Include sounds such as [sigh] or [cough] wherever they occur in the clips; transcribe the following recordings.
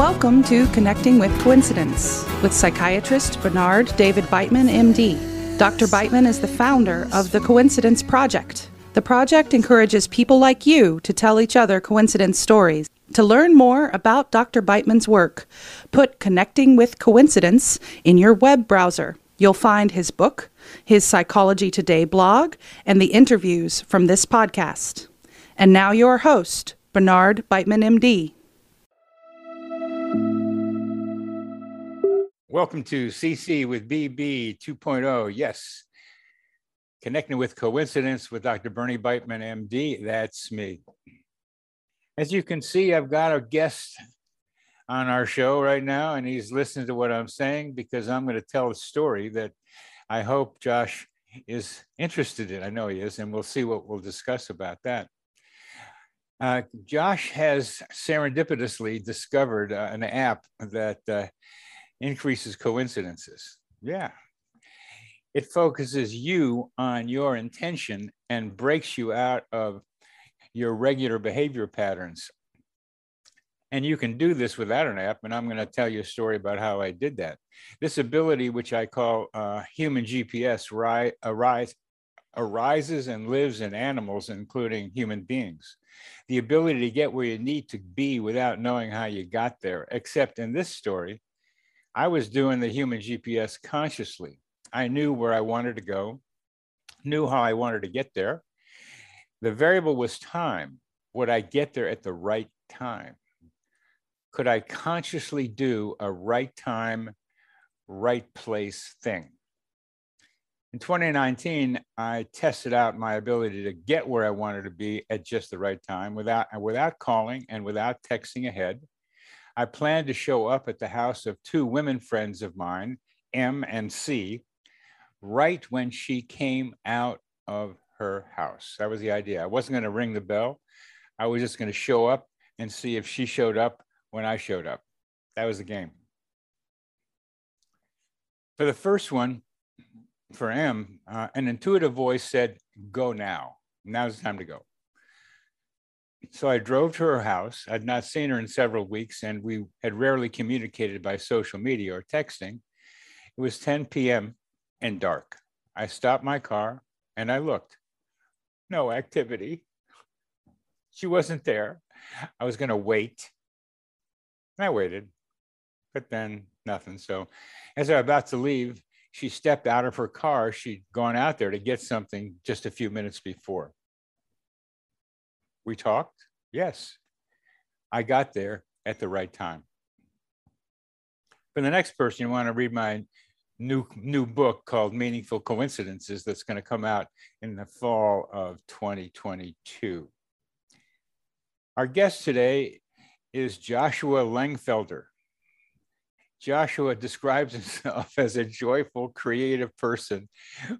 Welcome to Connecting with Coincidence with psychiatrist Bernard David Beitman, MD. Dr. Beitman is the founder of the Coincidence Project. The project encourages people like you to tell each other coincidence stories. To learn more about Dr. Beitman's work, put Connecting with Coincidence in your web browser. You'll find his book, his Psychology Today blog, and the interviews from this podcast. And now, your host, Bernard Beitman, MD. Welcome to CC with BB 2.0. Yes, connecting with coincidence with Dr. Bernie Beitman, MD. That's me. As you can see, I've got a guest on our show right now, and he's listening to what I'm saying because I'm going to tell a story that I hope Josh is interested in. I know he is, and we'll see what we'll discuss about that. Uh, Josh has serendipitously discovered uh, an app that uh, increases coincidences. Yeah. It focuses you on your intention and breaks you out of your regular behavior patterns. And you can do this without an app. And I'm going to tell you a story about how I did that. This ability, which I call uh, human GPS, ri- arise, arises and lives in animals, including human beings. The ability to get where you need to be without knowing how you got there, except in this story, I was doing the human GPS consciously. I knew where I wanted to go, knew how I wanted to get there. The variable was time. Would I get there at the right time? Could I consciously do a right time, right place thing? In 2019, I tested out my ability to get where I wanted to be at just the right time without, without calling and without texting ahead. I planned to show up at the house of two women friends of mine, M and C, right when she came out of her house. That was the idea. I wasn't going to ring the bell. I was just going to show up and see if she showed up when I showed up. That was the game. For the first one, for M, uh, an intuitive voice said, Go now. Now's the time to go so I drove to her house. I'd not seen her in several weeks, and we had rarely communicated by social media or texting. It was 10 p.m. and dark. I stopped my car and I looked. No activity. She wasn't there. I was going to wait. And I waited, but then nothing. So as I was about to leave, she stepped out of her car. She'd gone out there to get something just a few minutes before. We talked? Yes. I got there at the right time. For the next person, you want to read my new new book called Meaningful Coincidences that's going to come out in the fall of 2022. Our guest today is Joshua Lengfelder. Joshua describes himself [laughs] as a joyful, creative person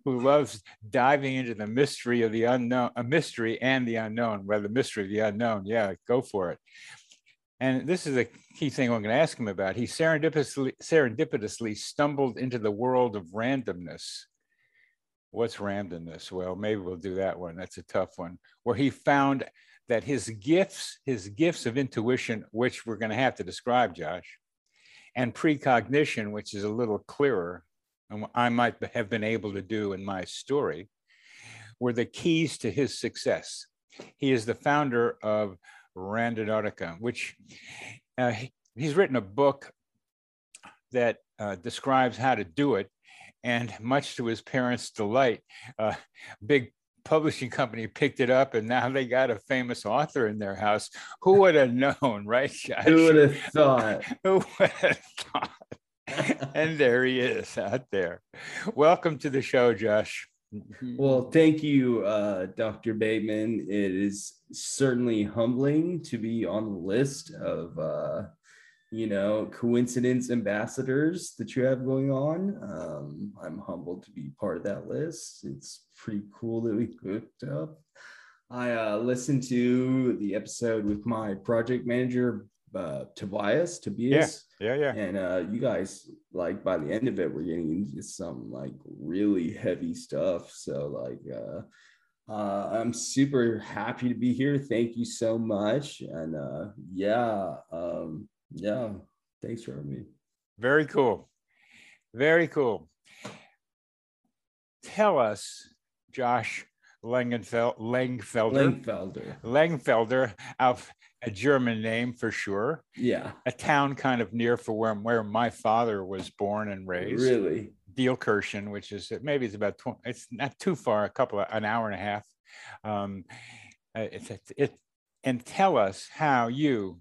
who loves diving into the mystery of the unknown, a mystery and the unknown, rather the mystery of the unknown. Yeah, go for it. And this is a key thing I'm going to ask him about. He serendipitously, serendipitously stumbled into the world of randomness. What's randomness? Well, maybe we'll do that one. That's a tough one. Where he found that his gifts, his gifts of intuition, which we're going to have to describe, Josh, and precognition, which is a little clearer, and I might have been able to do in my story, were the keys to his success. He is the founder of Randonautica, which uh, he's written a book that uh, describes how to do it. And much to his parents' delight, uh, big publishing company picked it up and now they got a famous author in their house. Who would have known, right? Josh? Who would have thought? [laughs] Who would have thought? [laughs] and there he is out there. Welcome to the show, Josh. Well, thank you, uh, Dr. Bateman. It is certainly humbling to be on the list of uh, you know, coincidence ambassadors that you have going on. Um, I'm humbled to be part of that list. It's pretty cool that we hooked up. I uh, listened to the episode with my project manager, uh, Tobias, Tobias. Yeah, yeah, yeah. And uh, you guys, like, by the end of it, we're getting into some like really heavy stuff. So, like, uh, uh, I'm super happy to be here. Thank you so much. And uh, yeah, um, yeah Thanks for having me. Very cool. Very cool. Tell us, Josh Langenfeld, Langfelder, Langfelder. Langfelder, of a German name for sure. Yeah. A town kind of near for where, where my father was born and raised. Really? Dielkirchen, which is maybe it's about 20, it's not too far, a couple of an hour and a half. Um, uh, it's it, it and tell us how you,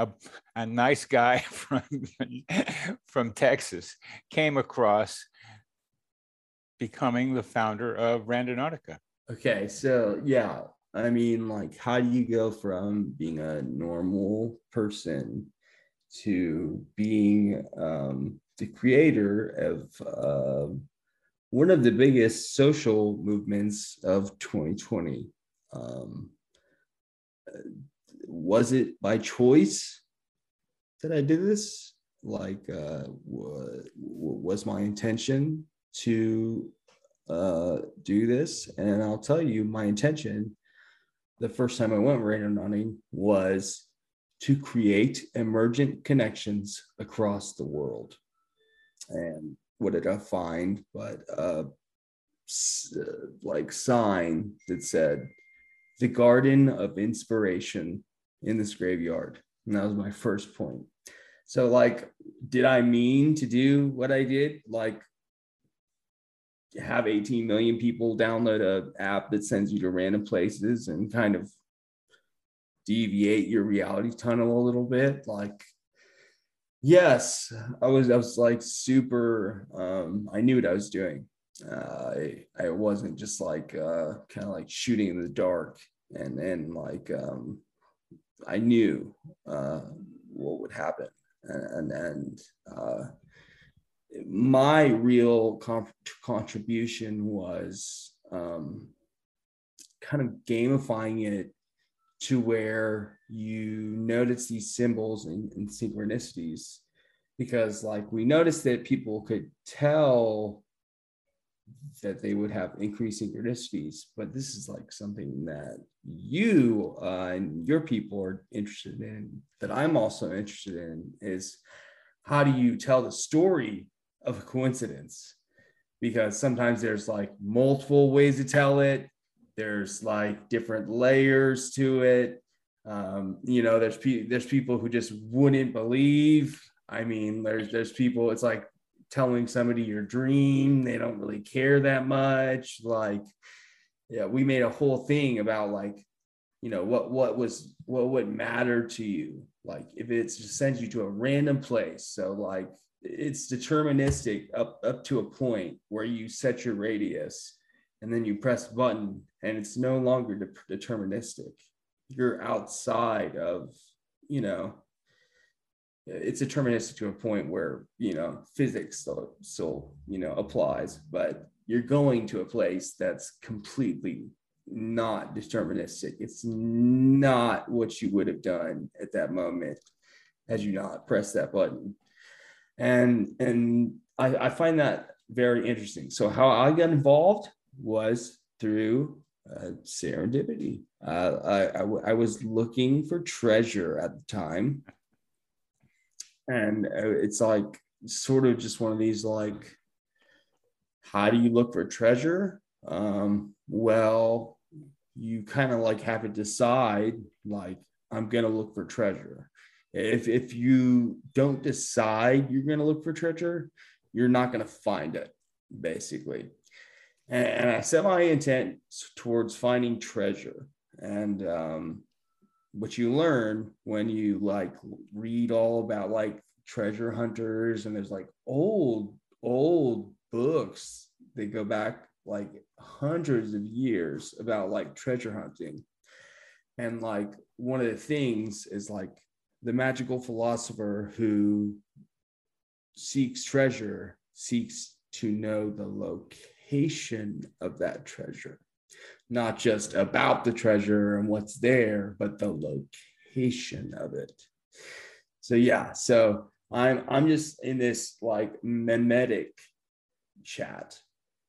a, a nice guy [laughs] from from Texas, came across becoming the founder of Randonautica. Okay, so yeah, I mean, like, how do you go from being a normal person to being um, the creator of uh, one of the biggest social movements of 2020? Um, was it by choice that I did this? Like, uh, w- was my intention to uh, do this? And I'll tell you, my intention the first time I went random hunting was to create emergent connections across the world. And what did I find? But uh, like sign that said the garden of inspiration in this graveyard. And that was my first point. So, like, did I mean to do what I did? Like, have 18 million people download a app that sends you to random places and kind of deviate your reality tunnel a little bit like yes i was i was like super um i knew what i was doing uh, i i wasn't just like uh kind of like shooting in the dark and then like um i knew uh what would happen. And and, uh my real contribution was um, kind of gamifying it to where you notice these symbols and, and synchronicities. Because like we noticed that people could tell that they would have increased synchronicities but this is like something that you uh, and your people are interested in that i'm also interested in is how do you tell the story of a coincidence? Because sometimes there's like multiple ways to tell it. There's like different layers to it. Um, you know there's pe- there's people who just wouldn't believe. I mean there's there's people it's like telling somebody your dream they don't really care that much like yeah we made a whole thing about like you know what what was what would matter to you like if it sends you to a random place. So like it's deterministic up up to a point where you set your radius and then you press button and it's no longer de- deterministic. You're outside of you know it's deterministic to a point where you know physics still, still you know applies but you're going to a place that's completely not deterministic it's not what you would have done at that moment had you not pressed that button and and I, I find that very interesting. So how I got involved was through uh, serendipity. Uh, I, I, w- I was looking for treasure at the time, and uh, it's like sort of just one of these like, how do you look for treasure? Um, well, you kind of like have to decide like I'm gonna look for treasure. If if you don't decide you're going to look for treasure you're not going to find it basically. And, and, i set my intent towards finding treasure. And um, what you learn when you like read all about like treasure hunters and there's like old old books that go back like hundreds of years about like treasure hunting. And like one of the things is like the magical philosopher who seeks treasure seeks to know the location of that treasure, not just about the treasure and what's there, but the location of it. So yeah, so I'm I'm just in this like memetic chat,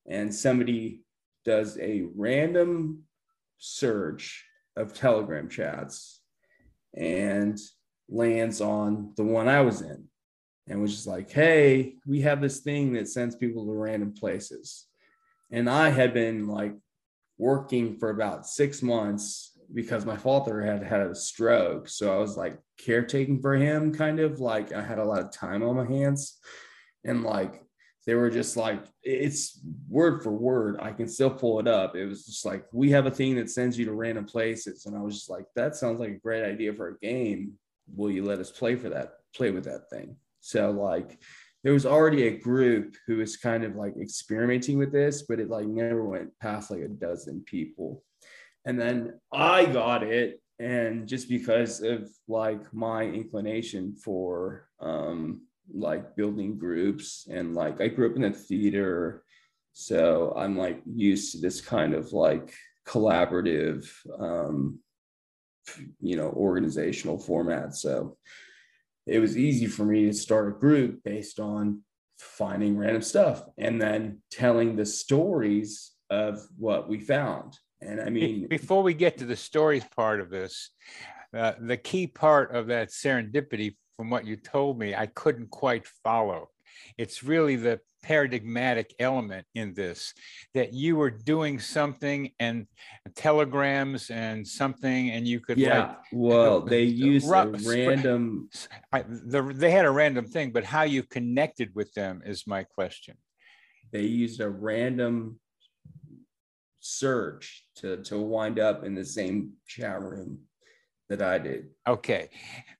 and somebody does a random search of Telegram chats, and lands on the one I was in and was just like, hey, we have this thing that sends people to random places. And I had been like working for about six months because my father had had a stroke. So I was like caretaking for him, kind of like I had a lot of time on my hands. And like they were just like, it's word for word. I can still pull it up. It was just like, we have a thing that sends you to random places. And I was just like, that sounds like a great idea for a game. Will you let us play for that? Play with that thing. So like there was already a group who was kind of like experimenting with this, but it like never went past like a dozen people. And then I got it. And just because of like my inclination for um like building groups and like I grew up in the theater. So I'm like used to this kind of like collaborative um you know organizational format. So it was easy for me to start a group based on finding random stuff and then telling the stories of what we found. And I mean, before we get to the stories part of this, uh, the key part of that serendipity, from what you told me, I couldn't quite follow. It's really the paradigmatic element in this that you were doing something and telegrams and something and you could yeah like, well they used a random I, the, they had a random thing but how you connected with them is my question they used a random search to to wind up in the same chat room that I did. Okay,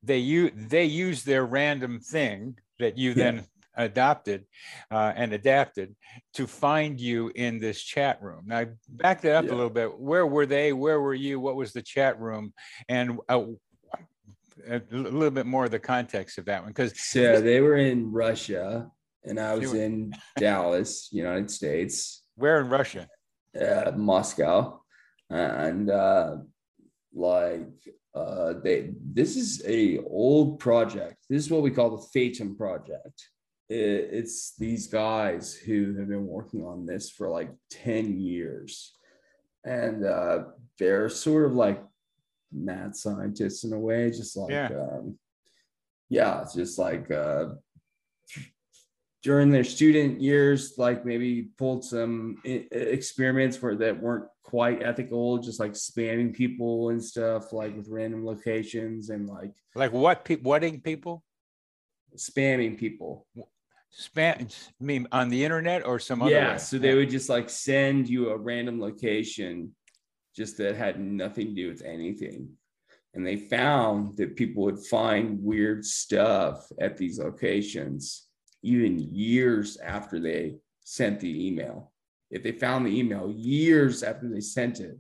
they you they use their random thing that you yeah. then adopted uh, and adapted to find you in this chat room. Now, back that up yeah. a little bit. Where were they? Where were you? What was the chat room? And uh, a little bit more of the context of that one, because so they were in Russia, and I was in Dallas, United States. Where in Russia? Uh, Moscow, and uh, like uh, they. This is a old project. This is what we call the Fatum project it's these guys who have been working on this for like 10 years. And uh, they're sort of like mad scientists in a way just like yeah, um, yeah it's just like uh, during their student years like maybe pulled some experiments where that weren't quite ethical just like spamming people and stuff like with random locations and like like what people whatting people? spamming people spam I mean on the internet or some other yeah way? so they would just like send you a random location just that had nothing to do with anything and they found that people would find weird stuff at these locations even years after they sent the email if they found the email years after they sent it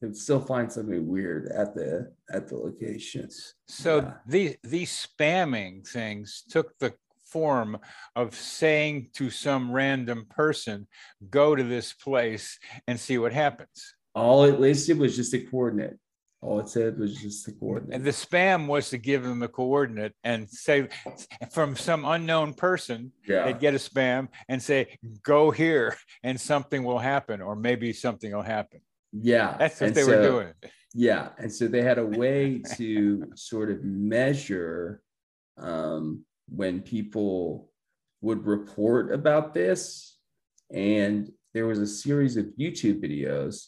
they would still find something weird at the at the locations so yeah. these these spamming things took the form of saying to some random person, go to this place and see what happens. All it listed was just a coordinate. All it said was just the coordinate. And the spam was to give them the coordinate and say from some unknown person, yeah. they'd get a spam and say, go here and something will happen, or maybe something will happen. Yeah. That's what and they so, were doing. Yeah. And so they had a way [laughs] to sort of measure um, when people would report about this. And there was a series of YouTube videos,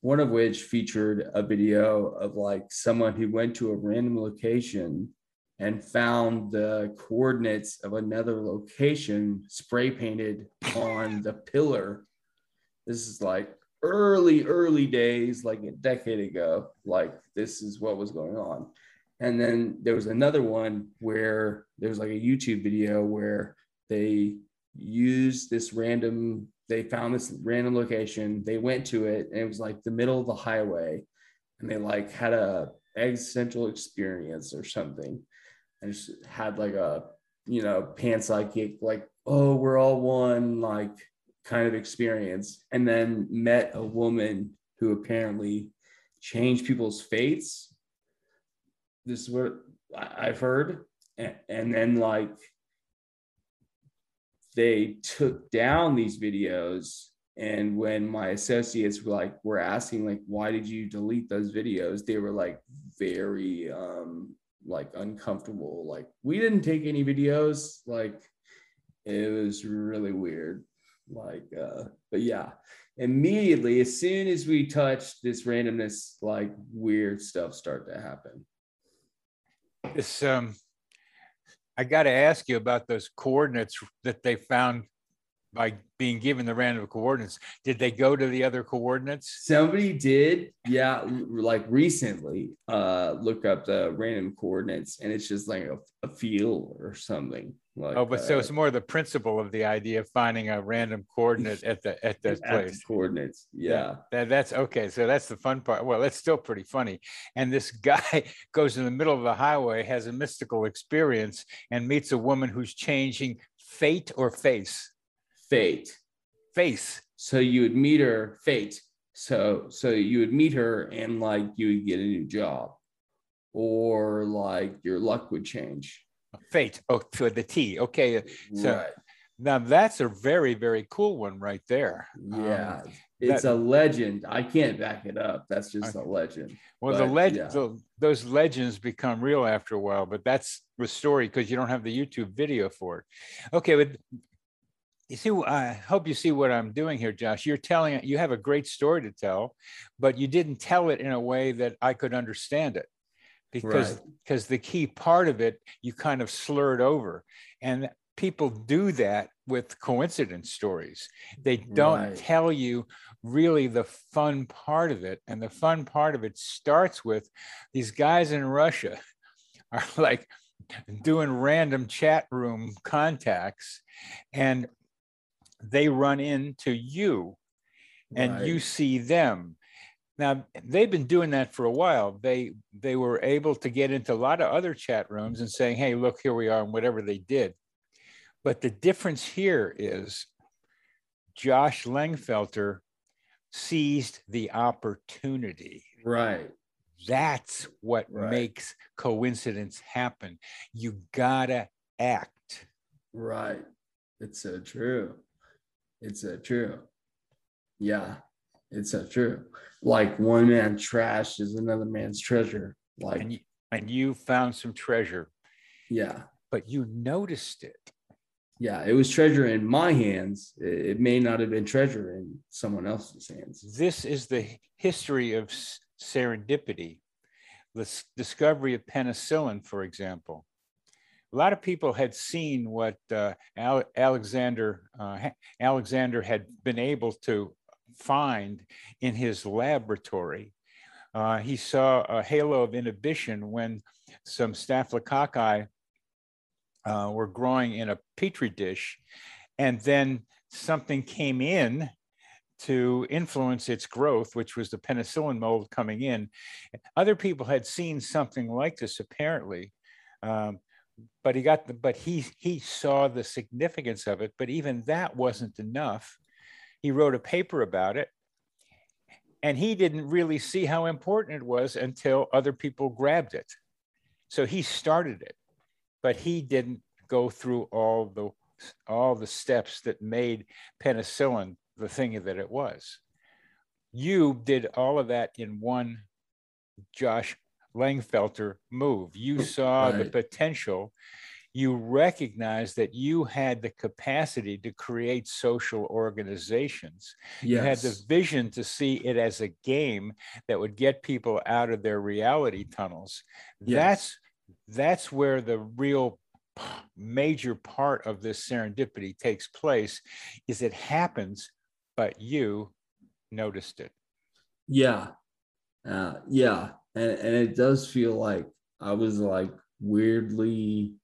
one of which featured a video of like someone who went to a random location and found the coordinates of another location spray painted on the pillar. This is like early, early days, like a decade ago. Like, this is what was going on. And then there was another one where there was like a YouTube video where they used this random, they found this random location, they went to it, and it was like the middle of the highway, and they like had a existential experience or something, and just had like a you know panpsychic like oh we're all one like kind of experience, and then met a woman who apparently changed people's fates this is what I've heard. And, then like they took down these videos and when my associates were like were asking like why did you delete those videos they were like very um like uncomfortable. Like we didn't take any videos. Like it was really weird. Like, uh, but yeah, immediately as soon as we touch this randomness, like weird stuff start to happen. This um, I got to ask you about those coordinates that they found by being given the random coordinates. Did they go to the other coordinates? Somebody did, yeah, like recently, uh, look up the random coordinates, and it's just like a, a field or something. Like, oh, but uh, so it's more the principle of the idea of finding a random coordinate at the at that [laughs] place. coordinates, yeah. That, that's okay. So that's the fun part. Well, that's still pretty funny. And this [laughs] guy goes in the middle of the highway, has a mystical experience, and meets a woman who's changing fate or face. Fate. Face. So you would meet her, fate. So so you would meet her, and like you would get a new job, or like your luck would change. Fate. Oh, to the T. Okay. So right. now that's a very, very cool one right there. Um, Yeah. it's that- a legend. I can't back it up. That's just a legend. Well, the legend, yeah. those legends become real after a while, but that's the story because you don't have the YouTube video for it. Okay, but you see, I hope you see what I'm doing here, Josh. You're telling it, you have a great story to tell, but you didn't tell it in a way that I could understand it because Right. because the key part of it you kind of slurred over and people do that with coincidence stories they don't Right. tell you really the fun part of it and the fun part of it starts with these guys in russia [laughs] are like doing random chat room contacts and they run into you and you see them now they've been doing that for a while they they were able to get into a lot of other chat rooms and saying hey look here we are and whatever they did but the difference here is josh langfelter seized the opportunity Right. that's what Right. makes coincidence happen you gotta act Right. It's so true. It's so true. Yeah. It's so true. Like one man's trash is another man's treasure. Like, and you, and you found some treasure yeah. but you noticed it Yeah. It was treasure in my hands. It, may not have been treasure in someone else's hands. this is the history of serendipity the s- discovery of penicillin for example a lot of people had seen what uh, Al- alexander uh, alexander had been able to find in his laboratory uh, he saw a halo of inhibition when some staphylococci uh, were growing in a petri dish and then something came in to influence its growth, which was the penicillin mold coming in. Other people had seen something like this apparently, um, but he got the, but he he saw the significance of it. But even that wasn't enough. He wrote a paper about it, and he didn't really see how important it was until other people grabbed it. So he started it, but he didn't go through all the all the steps that made penicillin the thing that it was. You did all of that in one Josh Langfelter move. You saw the potential. You recognized that you had the capacity to create social organizations. You had the vision to see it as a game that would get people out of their reality tunnels. Yes. That's that's where the real major part of this serendipity takes place is it happens but you noticed it Yeah. Uh, yeah. And, and it does feel like I was like weirdly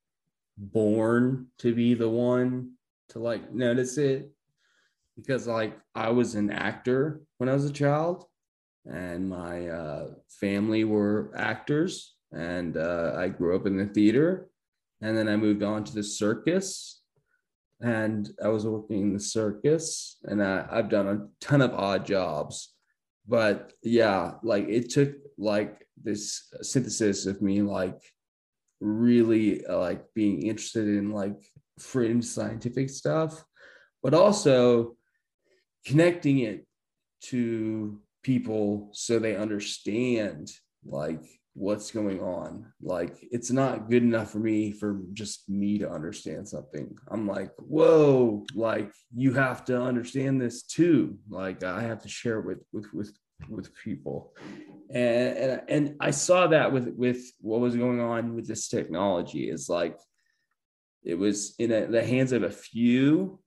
born to be the one to like notice it. Because like I was an actor when I was a child and my uh, family were actors and uh, I grew up in the theater. And then I moved on to the circus and I was working in the circus and I, I've done a ton of odd jobs but yeah like it took like this synthesis of me like really uh, like being interested in like fringe scientific stuff but also connecting it to people so they understand like what's going on. Like it's not good enough for me for just me to understand something. I'm like, whoa, like you have to understand this too. Like I have to share with with with with people. And, and and I saw that with with what was going on with this technology is like it was in a, the hands of a few,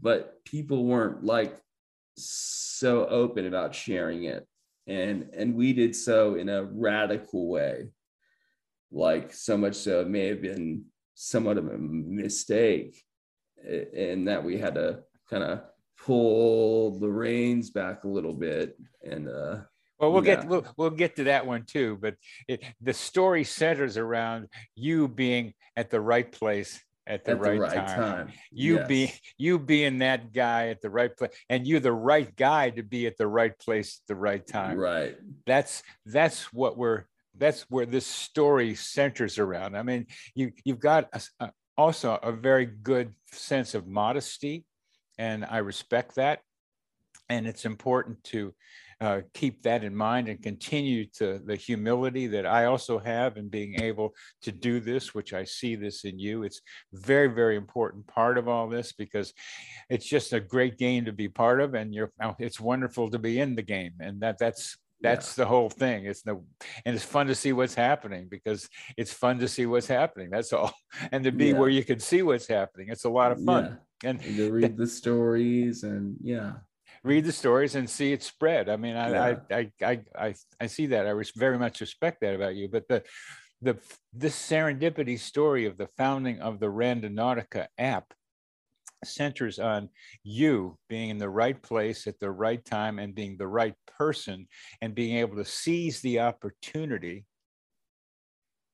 but people weren't like so open about sharing it and and we did so in a radical way like so much so it may have been somewhat of a mistake in that we had to kind of pull the reins back a little bit and uh well we'll yeah. get we'll, we'll get to that one too but it, the story centers around you being at the right place at the, at right, the right time. time. You yes. be [laughs] you being that guy at the right place, and you're the right guy to be at the right place at the right time. Right. That's that's what we're that's where this story centers around. I mean, you you've got a, a, also a very good sense of modesty, and I respect that. And it's important to uh, keep that in mind and continue to the humility that I also have in being able to do this, which I see this in you. It's very, very important part of all this because it's just a great game to be part of, and you're it's wonderful to be in the game, and that that's that's yeah. the whole thing it's no and it's fun to see what's happening because it's fun to see what's happening that's all [laughs] and to be yeah. where you can see what's happening it's a lot of fun yeah. and, and to read the stories and yeah read the stories and see it spread. I mean, I, yeah. I, I, I, I, I, see that. I very much respect that about you. But the, the, this serendipity story of the founding of the Randonautica app centers on you being in the right place at the right time and being the right person and being able to seize the opportunity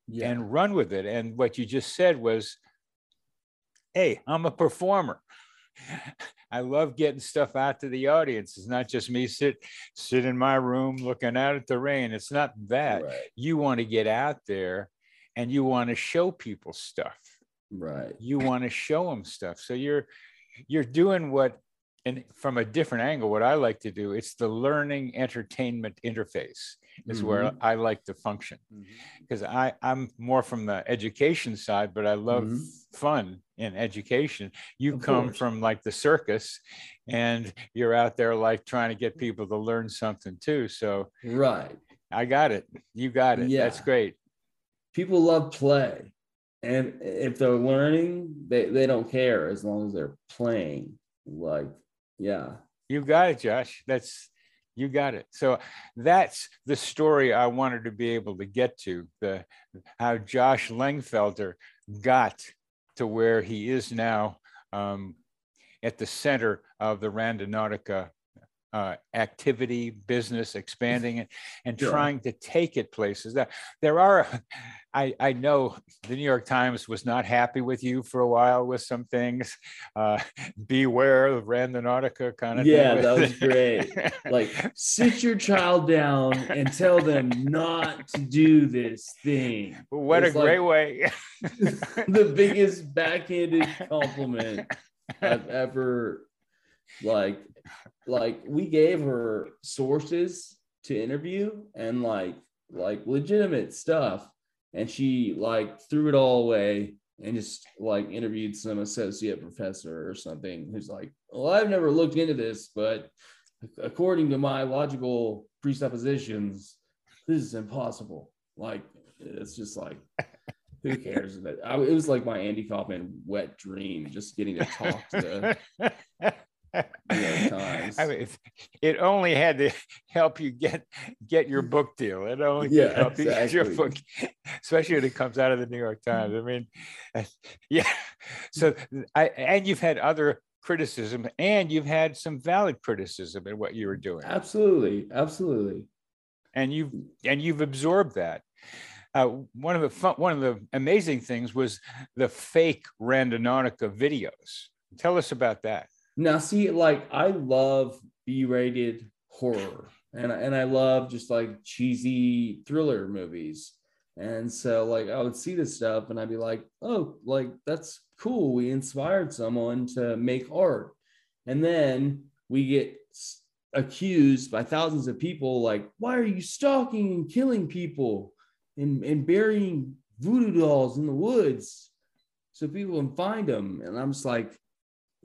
yeah. and run with it. And what you just said was, hey, I'm a performer. [laughs] I love getting stuff out to the audience. It's not just me sit sit in my room looking out at the rain. It's not that. Right. You want to get out there and you want to show people stuff. Right. You want to show them stuff. So you're you're doing what and from a different angle what i like to do it's the learning entertainment interface is mm-hmm. where i like to function because mm-hmm. i i'm more from the education side but i love mm-hmm. fun in education you of come course. from like the circus and you're out there like trying to get people to learn something too so right i got it you got it yeah. that's great people love play and if they're learning they, they don't care as long as they're playing like yeah. You got it, Josh. That's you got it. So that's the story I wanted to be able to get to the how Josh Lengfelder got to where he is now um, at the center of the Randonautica uh, activity, business, expanding it, and sure. trying to take it places. That there are, [laughs] I, I know the New York Times was not happy with you for a while with some things. Uh, [laughs] beware of Randonautica kind of yeah, that was [laughs] great. like sit your child down and tell them not to do this thing. What it's a great like way! the biggest backhanded compliment I've ever like like we gave her sources to interview and like like legitimate stuff. And she like threw it all away and just like interviewed some associate professor or something who's like well i've never looked into this but according to my logical presuppositions this is impossible. Like it's just like who cares? [laughs] It was like my andy kaufman wet dream just getting to talk to [laughs] [laughs] times. I mean, it only had to [laughs] help you get get your book deal. It only yeah, help exactly. you get your book, especially when it comes out of the New York Times. I mean, [laughs] yeah. So I and you've had other criticism, and you've had some valid criticism in what you were doing. Absolutely, absolutely. And you've and you've absorbed that. Uh, one of the fun, one of the amazing things was the fake Randonautica videos. Tell us about that. Now, see, like I love B-rated horror, and and I love just like cheesy thriller movies. And so, like, I would see this stuff, and I'd be like, "Oh, like that's cool. We inspired someone to make art." And then we get accused by thousands of people, like, "Why are you stalking and killing people?" and, and burying voodoo dolls in the woods so people can find them. And I'm just like,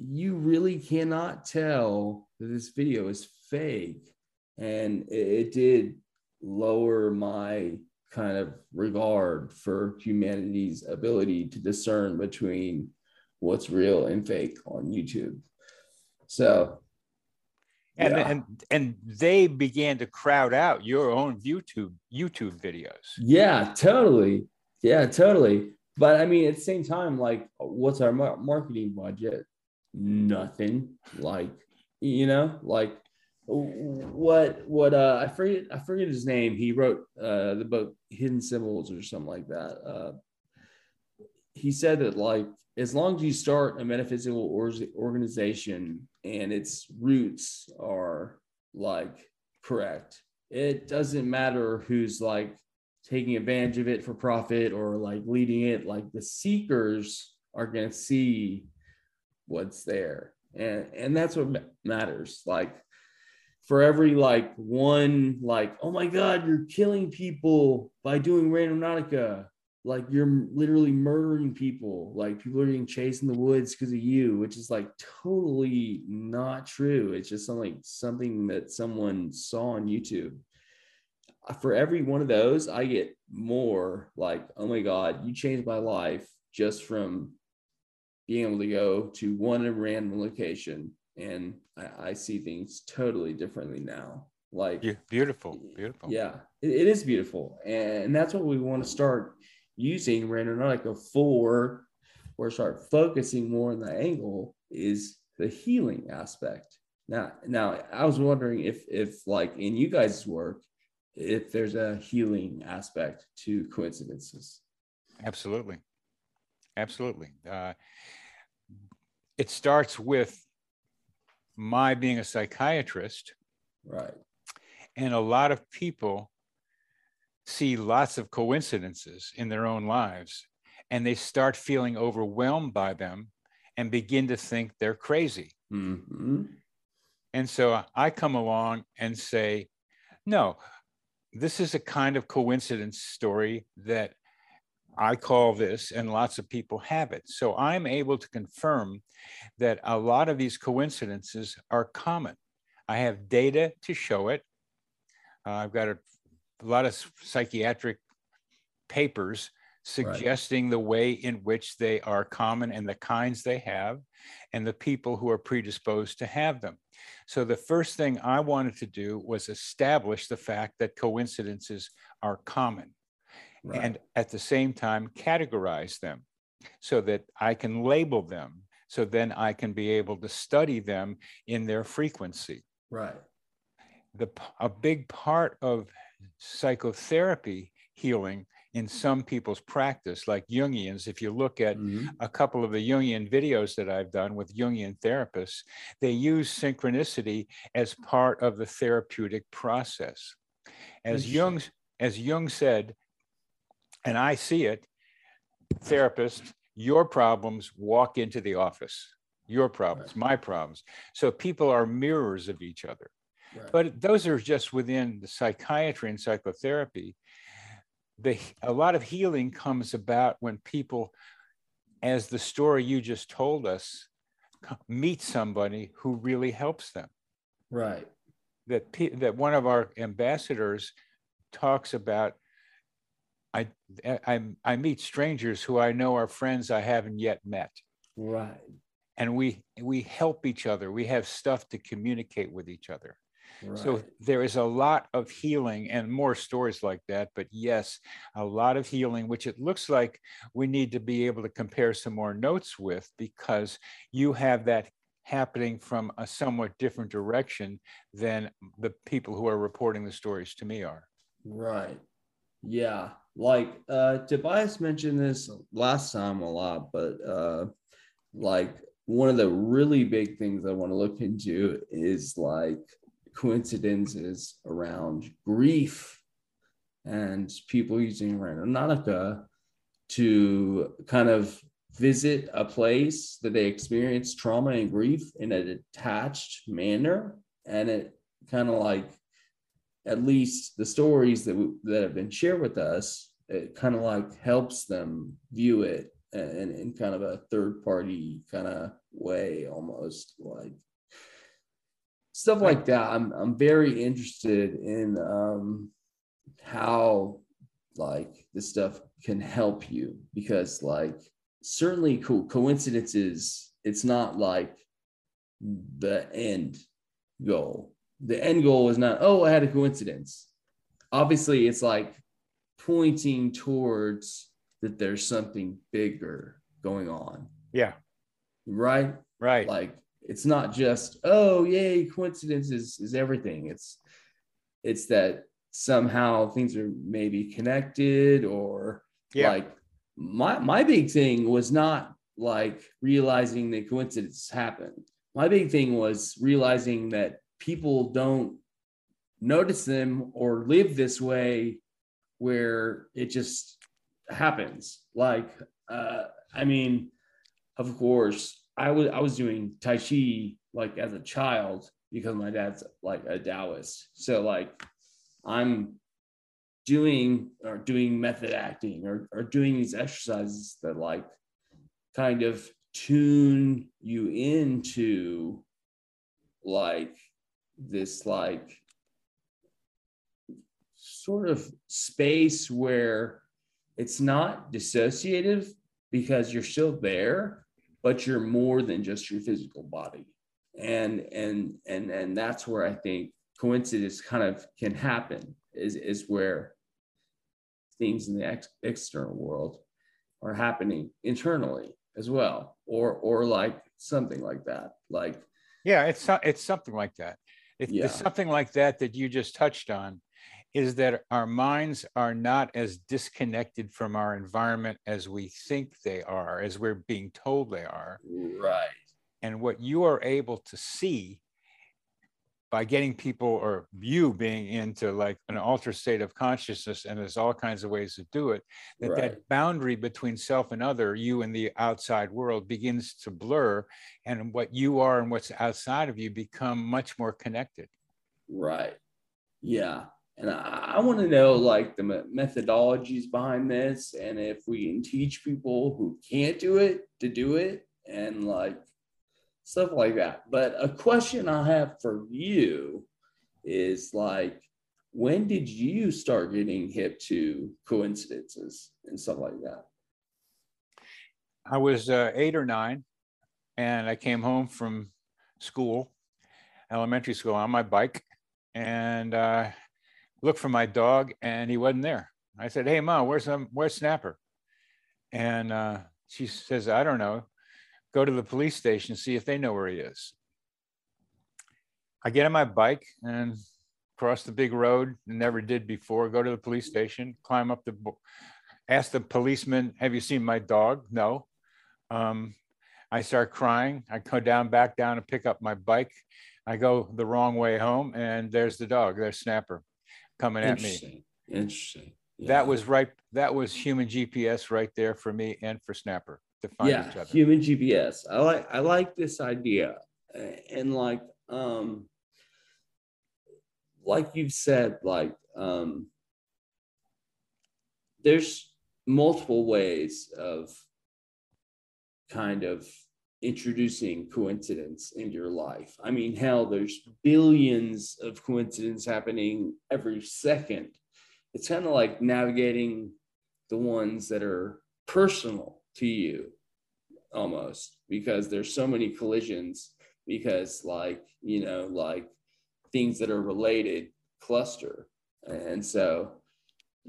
you really cannot tell that this video is fake. And it, it did lower my kind of regard for humanity's ability to discern between what's real and fake on YouTube. So and yeah. and and they began to crowd out your own YouTube YouTube videos. Yeah, totally. Yeah, totally. But I mean, at the same time, like, what's our marketing budget? Nothing. Like, you know, like what what uh I forget I forget his name. He wrote uh the book Hidden Symbols or something like that. Uh he said that like as long as you start a metaphysical or- organization and its roots are like correct, it doesn't matter who's like taking advantage of it for profit or like leading it. Like the seekers are going to see what's there, and and that's what matters. Like for every like one like oh my god you're killing people by doing Randonautica like you're literally murdering people. Like people are getting chased in the woods because of you which is like totally not true. It's just something something that someone saw on youtube. Uh, for every one of those i get more like oh my god you changed my life just from being able to go to one random location and I, I see things totally differently now like beautiful beautiful yeah it, it is beautiful and that's what we want to start using Randonautica for or start focusing more on the angle is the healing aspect. Now, now I was wondering if if like in you guys' work, if there's a healing aspect to coincidences. Absolutely, absolutely. Uh, it starts with my being a psychiatrist, right? And a lot of people see lots of coincidences in their own lives and they start feeling overwhelmed by them and begin to think they're crazy. Mm-hmm. And so I come along and say, no, this is a kind of coincidence story that I call this, and lots of people have it. So I'm able to confirm that a lot of these coincidences are common. I have data to show it. Uh, I've got a a lot of psychiatric papers suggesting right. the way in which they are common and the kinds they have and the people who are predisposed to have them. So the first thing I wanted to do was establish the fact that coincidences are common right. and at the same time categorize them so that I can label them so then I can be able to study them in their frequency. Right. The a big part of psychotherapy healing in some people's practice, like Jungians. If you look at mm-hmm. a couple of the Jungian videos that I've done with Jungian therapists, they use synchronicity as part of the therapeutic process. As Jung, as Jung said, and I see it, therapist, your problems walk into the office. Your problems, right. my problems. So people are mirrors of each other. But those are just within the psychiatry and psychotherapy. The, a lot of healing comes about when people, as the story you just told us, meet somebody who really helps them. Right. That, that one of our ambassadors talks about I, eh, I, I meet strangers who I know are friends I haven't yet met. Right. And we we help each other. We have stuff to communicate with each other. So there is a lot of healing and more stories like that. But yes, a lot of healing, which it looks like we need to be able to compare some more notes with because you have that happening from a somewhat different direction than the people who are reporting the stories to me are. Right. Yeah. Like uh Tobias mentioned this last time a lot, but uh like one of the really big things I want to look into is like coincidences around grief and people using Randonautica to kind of visit a place that they experience trauma and grief in a detached manner and it kind of like at least the stories that we, that have been shared with us it kind of like helps them view it in, in kind of a third party kind of way almost like stuff like that. I'm i'm very interested in um how like this stuff can help you because like certainly co- coincidences it's not like the end goal the end goal is not oh i had a coincidence obviously it's like pointing towards that there's something bigger going on Yeah. right Right. like it's not just oh yay coincidence is, is everything it's it's that somehow things are maybe connected or Yeah. like my my big thing was not like realizing that coincidence happened my big thing was realizing that people don't notice them or live this way where it just happens like uh i mean of course I was I was doing Tai Chi like as a child because my dad's like a Taoist. So like I'm doing or doing method acting or, or doing these exercises that like kind of tune you into like this like sort of space where it's not dissociative because you're still there but you're more than just your physical body and and and and that's where i think coincidence kind of can happen is is where things in the ex- external world are happening internally as well or or like something like that like Yeah, it's it's something like that. It, Yeah. It's something like that that you just touched on, is that our minds are not as disconnected from our environment as we think they are, as we're being told they are. right And what you are able to see by getting people or you being into like an altered state of consciousness, and there's all kinds of ways to do it, that right that boundary between self and other, you and the outside world begins to blur, and what you are and what's outside of you become much more connected. Right. Yeah. And I, I want to know like the methodologies behind this and if we can teach people who can't do it to do it and like stuff like that. But a question I have for you is like, when did you start getting hip to coincidences and stuff like that? I was uh, eight or nine, and I came home from school, elementary school, on my bike, and uh, looked for my dog, and he wasn't there. I said, "Hey, mom, where's um, where's Snapper?" And uh, she says, "I don't know. Go to the police station, see if they know where he is." I get on my bike and cross the big road. Never did before. Go to the police station, climb up the, ask the policeman, "Have you seen my dog?" No. Um, I start crying. I go down, back down, and pick up my bike. I go the wrong way home, and there's the dog. There's Snapper coming at me. Interesting. Interesting. Yeah. That was right. That was human GPS right there for me and for Snapper to find yeah each other. human gps i like i like this idea. And like um like you've said like um there's multiple ways of kind of introducing coincidence in your life. I mean hell there's billions of coincidence happening every second. It's kind of like navigating the ones that are personal to you almost because there's so many collisions because like you know like things that are related cluster. And so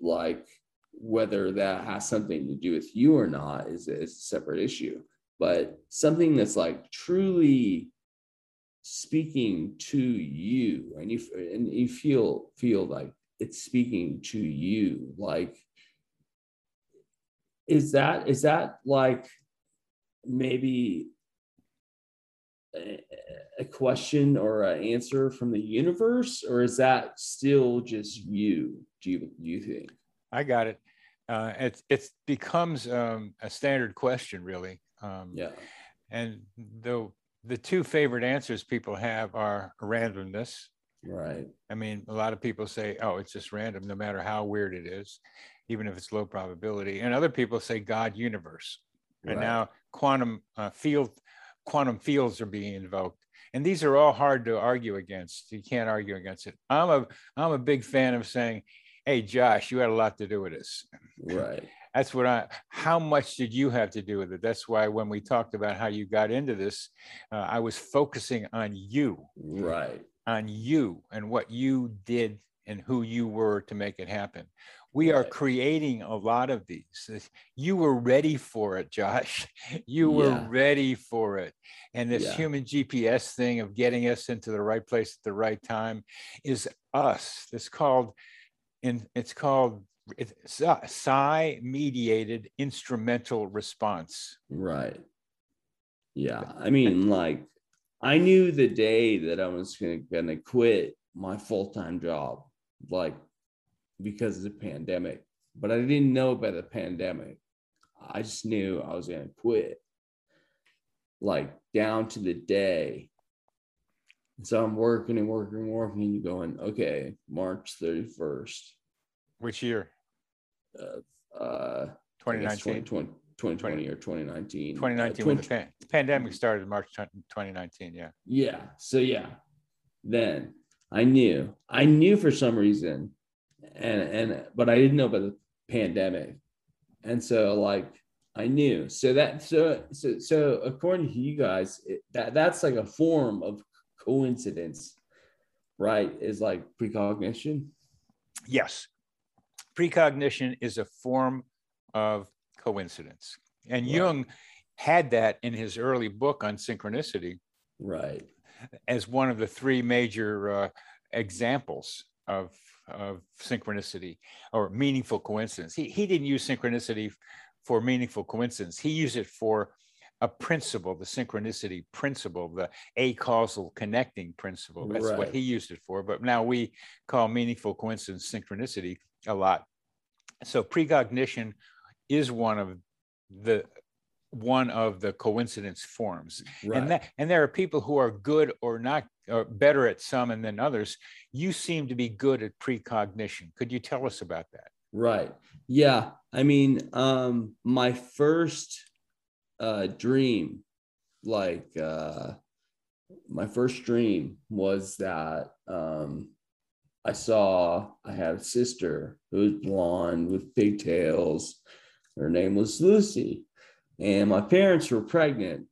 like whether that has something to do with you or not is, is a separate issue. But something that's like truly speaking to you and you and you feel feel like it's speaking to you like is that is that like maybe a, question or an answer from the universe or is that still just you do you, do you think I got it. Uh, it it becomes um, a standard question, really. Um, yeah And the the two favorite answers people have are randomness. right I mean, a lot of people say, "Oh, it's just random, no matter how weird it is," even if it's low probability. And other people say God universe. And now quantum uh, field, quantum fields are being invoked. And these are all hard to argue against. You can't argue against it. I'm a I'm a big fan of saying, "Hey, Josh, you had a lot to do with this." Right. [laughs] That's what I. How much did you have to do with it? That's why when we talked about how you got into this, uh, I was focusing on you, Right. on you, and what you did and who you were to make it happen. We are creating a lot of these. You were ready for it, Josh. [laughs] You were Yeah. ready for it. And this Yeah. human GPS thing of getting us into the right place at the right time is us. It's called, in it's called it's psi mediated instrumental response. Right. Yeah. I mean, like, I knew the day that I was gonna, gonna quit my full-time job, like because of the pandemic. But I didn't know about the pandemic. I just knew I was gonna quit. Like down to the day. So I'm working and working and working and going, okay, March 31st. Which year? Uh, uh I guess 2019. 2020, 2020 or 2019. Uh, 2019 when the pan- pandemic started March 2019. Yeah. Yeah. So yeah, then I knew. I knew for some reason, and and but I didn't know about the pandemic, and so like I knew. So that so so so according to you guys, it, that that's like a form of coincidence, right? Is like precognition. Yes. Precognition is a form of coincidence. And Right. Jung had that in his early book on synchronicity Right. as one of the three major uh, examples of, of synchronicity or meaningful coincidence. He, he didn't use synchronicity for meaningful coincidence, he used it for a principle, the synchronicity principle, the acausal connecting principle. That's what he used it for. But now we call meaningful coincidence synchronicity a lot. So precognition is one of the one of the coincidence forms Right. and that and there are people who are good or not or better at some and than others you seem to be good at precognition could you tell us about that Right. Yeah. I mean, um, my first uh dream, like uh my first dream was that um I saw I had a sister who was blonde with pigtails. Her name was Lucy. And my parents were pregnant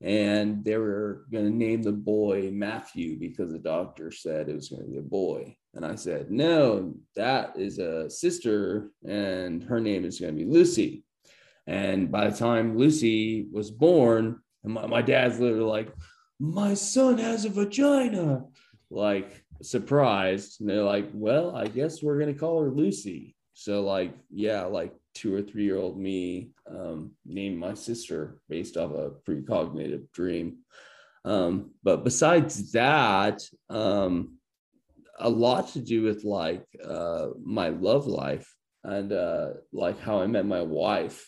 and they were going to name the boy Matthew because the doctor said it was going to be a boy. And I said, No, that is a sister, and her name is going to be Lucy. And by the time Lucy was born, my, my dad's literally like, My son has a vagina, like surprised. And they're like, Well, I guess we're going to call her Lucy. So, like, yeah, like two or three year old me um, named my sister based off a precognitive dream. Um, but besides that, um, a lot to do with like uh, my love life and uh, like how I met my wife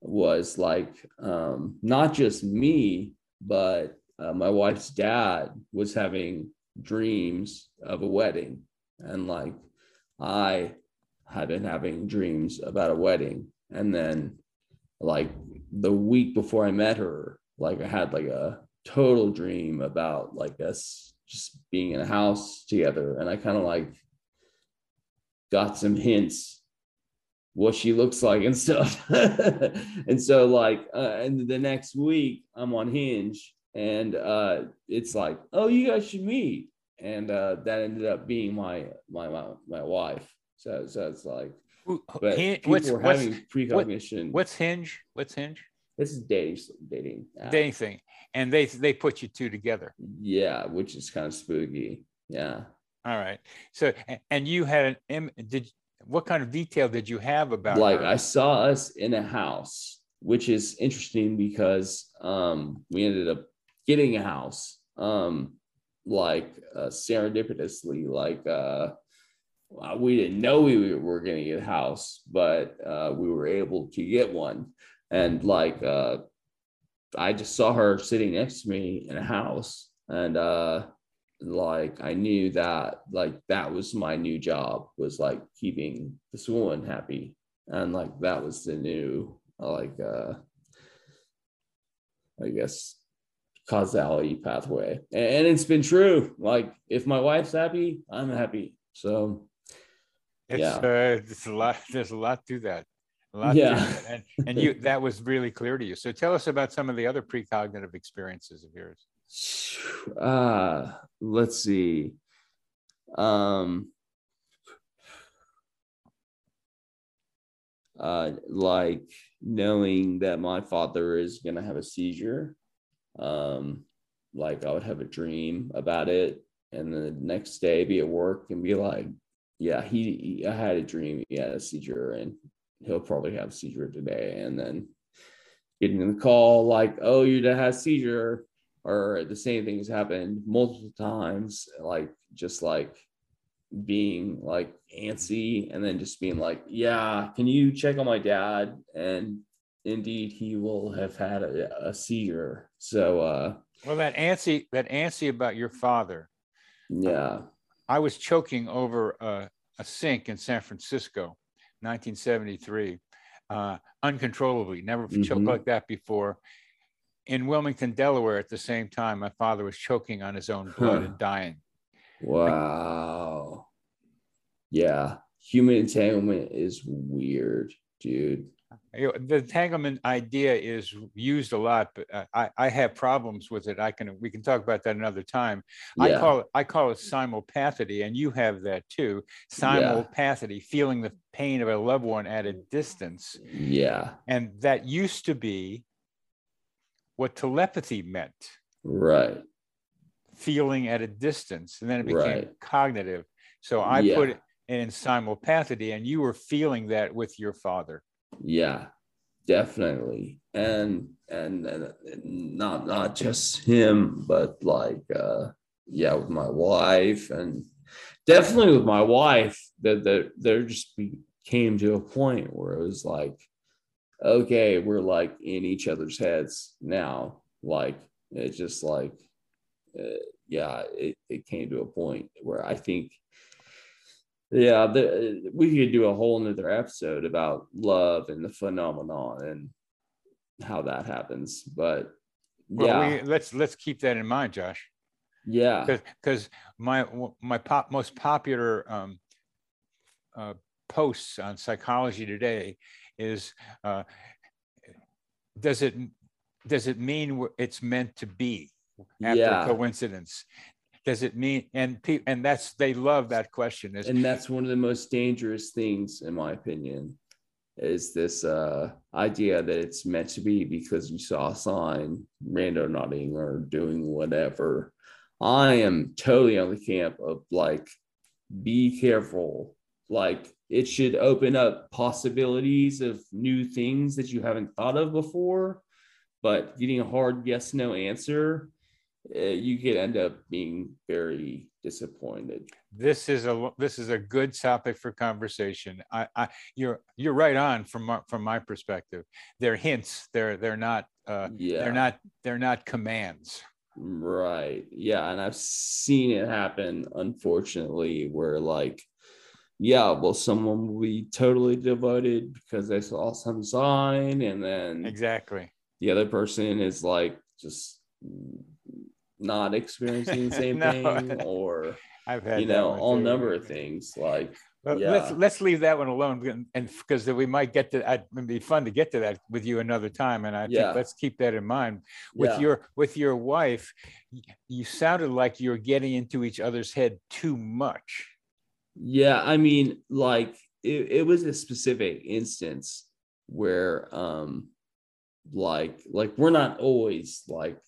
was like um, not just me, but uh, my wife's dad was having dreams of a wedding. And like I had been having dreams about a wedding. And then like the week before I met her, like I had like a total dream about like us just being in a house together. And I kind of like got some hints what she looks like and stuff. [laughs] and so like uh, and the next week I'm on Hinge and uh it's like, oh you guys should meet. And uh that ended up being my my my, my wife. So so it's like but Hin- people what's were what's, having precognition. what's hinge what's hinge this is dating dating. app. dating thing and they they put you two together Yeah, which is kind of spooky. Yeah. all right so and you had an did what kind of detail did you have about like her? I saw us in a house, which is interesting because um we ended up getting a house um like uh, serendipitously like uh uh, we didn't know we were going to get a house but uh we were able to get one. And like uh I just saw her sitting next to me in a house. And uh like I knew that like that was my new job was like keeping this woman happy and like that was the new like uh i guess causality pathway. And it's been true. Like if my wife's happy i'm happy. So It's, Yeah. uh, it's a lot. [laughs] There's a lot to that. A lot Yeah. to that. And, [laughs] and you that was really clear to you. So tell us about some of the other precognitive experiences of yours. [sighs] uh let's see um uh like knowing that my father is gonna have a seizure um like i would have a dream about it and the next day be at work and be like yeah he, he i had a dream he had a seizure and he'll probably have a seizure today and then getting the call like oh your dad has a seizure or the same thing has happened multiple times like just like being like antsy and then just being like yeah can you check on my dad and indeed he will have had a, a seizure so uh Well, that antsy, that antsy about your father. yeah I was choking over a, a sink in San Francisco, 1973, uh, uncontrollably. Never choked Mhm. like that before. In Wilmington, Delaware, at the same time, my father was choking on his own blood Huh. and dying. wow yeah human entanglement is weird dude the entanglement idea is used a lot, but uh, I, I have problems with it. I can we can talk about that another time. I call it I call it simulpathity, and you have that too. Simulpathity, feeling the pain of a loved one at a distance, yeah and that used to be what telepathy meant, right feeling at a distance, and then it became Right. cognitive. So I Yeah. put it in simulpathity, and you were feeling that with your father. Yeah definitely. And and, and not not just him but like uh yeah with my wife and definitely with my wife that that there just be, came to a point where it was like okay we're like in each other's heads now. Like it's just like uh, yeah it, it came to a point where i think yeah, the, we could do a whole nother episode about love and the phenomenon and how that happens. But Well, yeah, we, let's let's keep that in mind, Josh. yeah, because my my pop most popular um, uh, posts on psychology today is uh, does it does it mean it's meant to be after Yeah. coincidence does it mean and pe- and that's they love that question is and that's one of the most dangerous things, in my opinion, is this uh, idea that it's meant to be because you saw a sign, randonauting or doing whatever. I am totally on the camp of like, be careful. Like, it should open up possibilities of new things that you haven't thought of before. But getting a hard yes no answer, uh, you could end up being very disappointed. this is a this is a good topic for conversation i i you're you're right on from my, from my perspective they're hints they're they're not uh yeah. they're not they're not commands Right. Yeah. And I've seen it happen, unfortunately, where like, yeah, well, someone will be totally devoted because they saw some sign, and then exactly the other person is like just not experiencing the [laughs] same No. thing, or [laughs] i've had you know, all number of things. Like, But Yeah. let's let's leave that one alone, and- and because we might get to. I'd- It'd be fun to get to that with you another time, and I Yeah. think let's keep that in mind. With yeah, your with your wife, you sounded like you're getting into each other's head too much. Yeah, I mean, like it, it was a specific instance where um like like we're not always like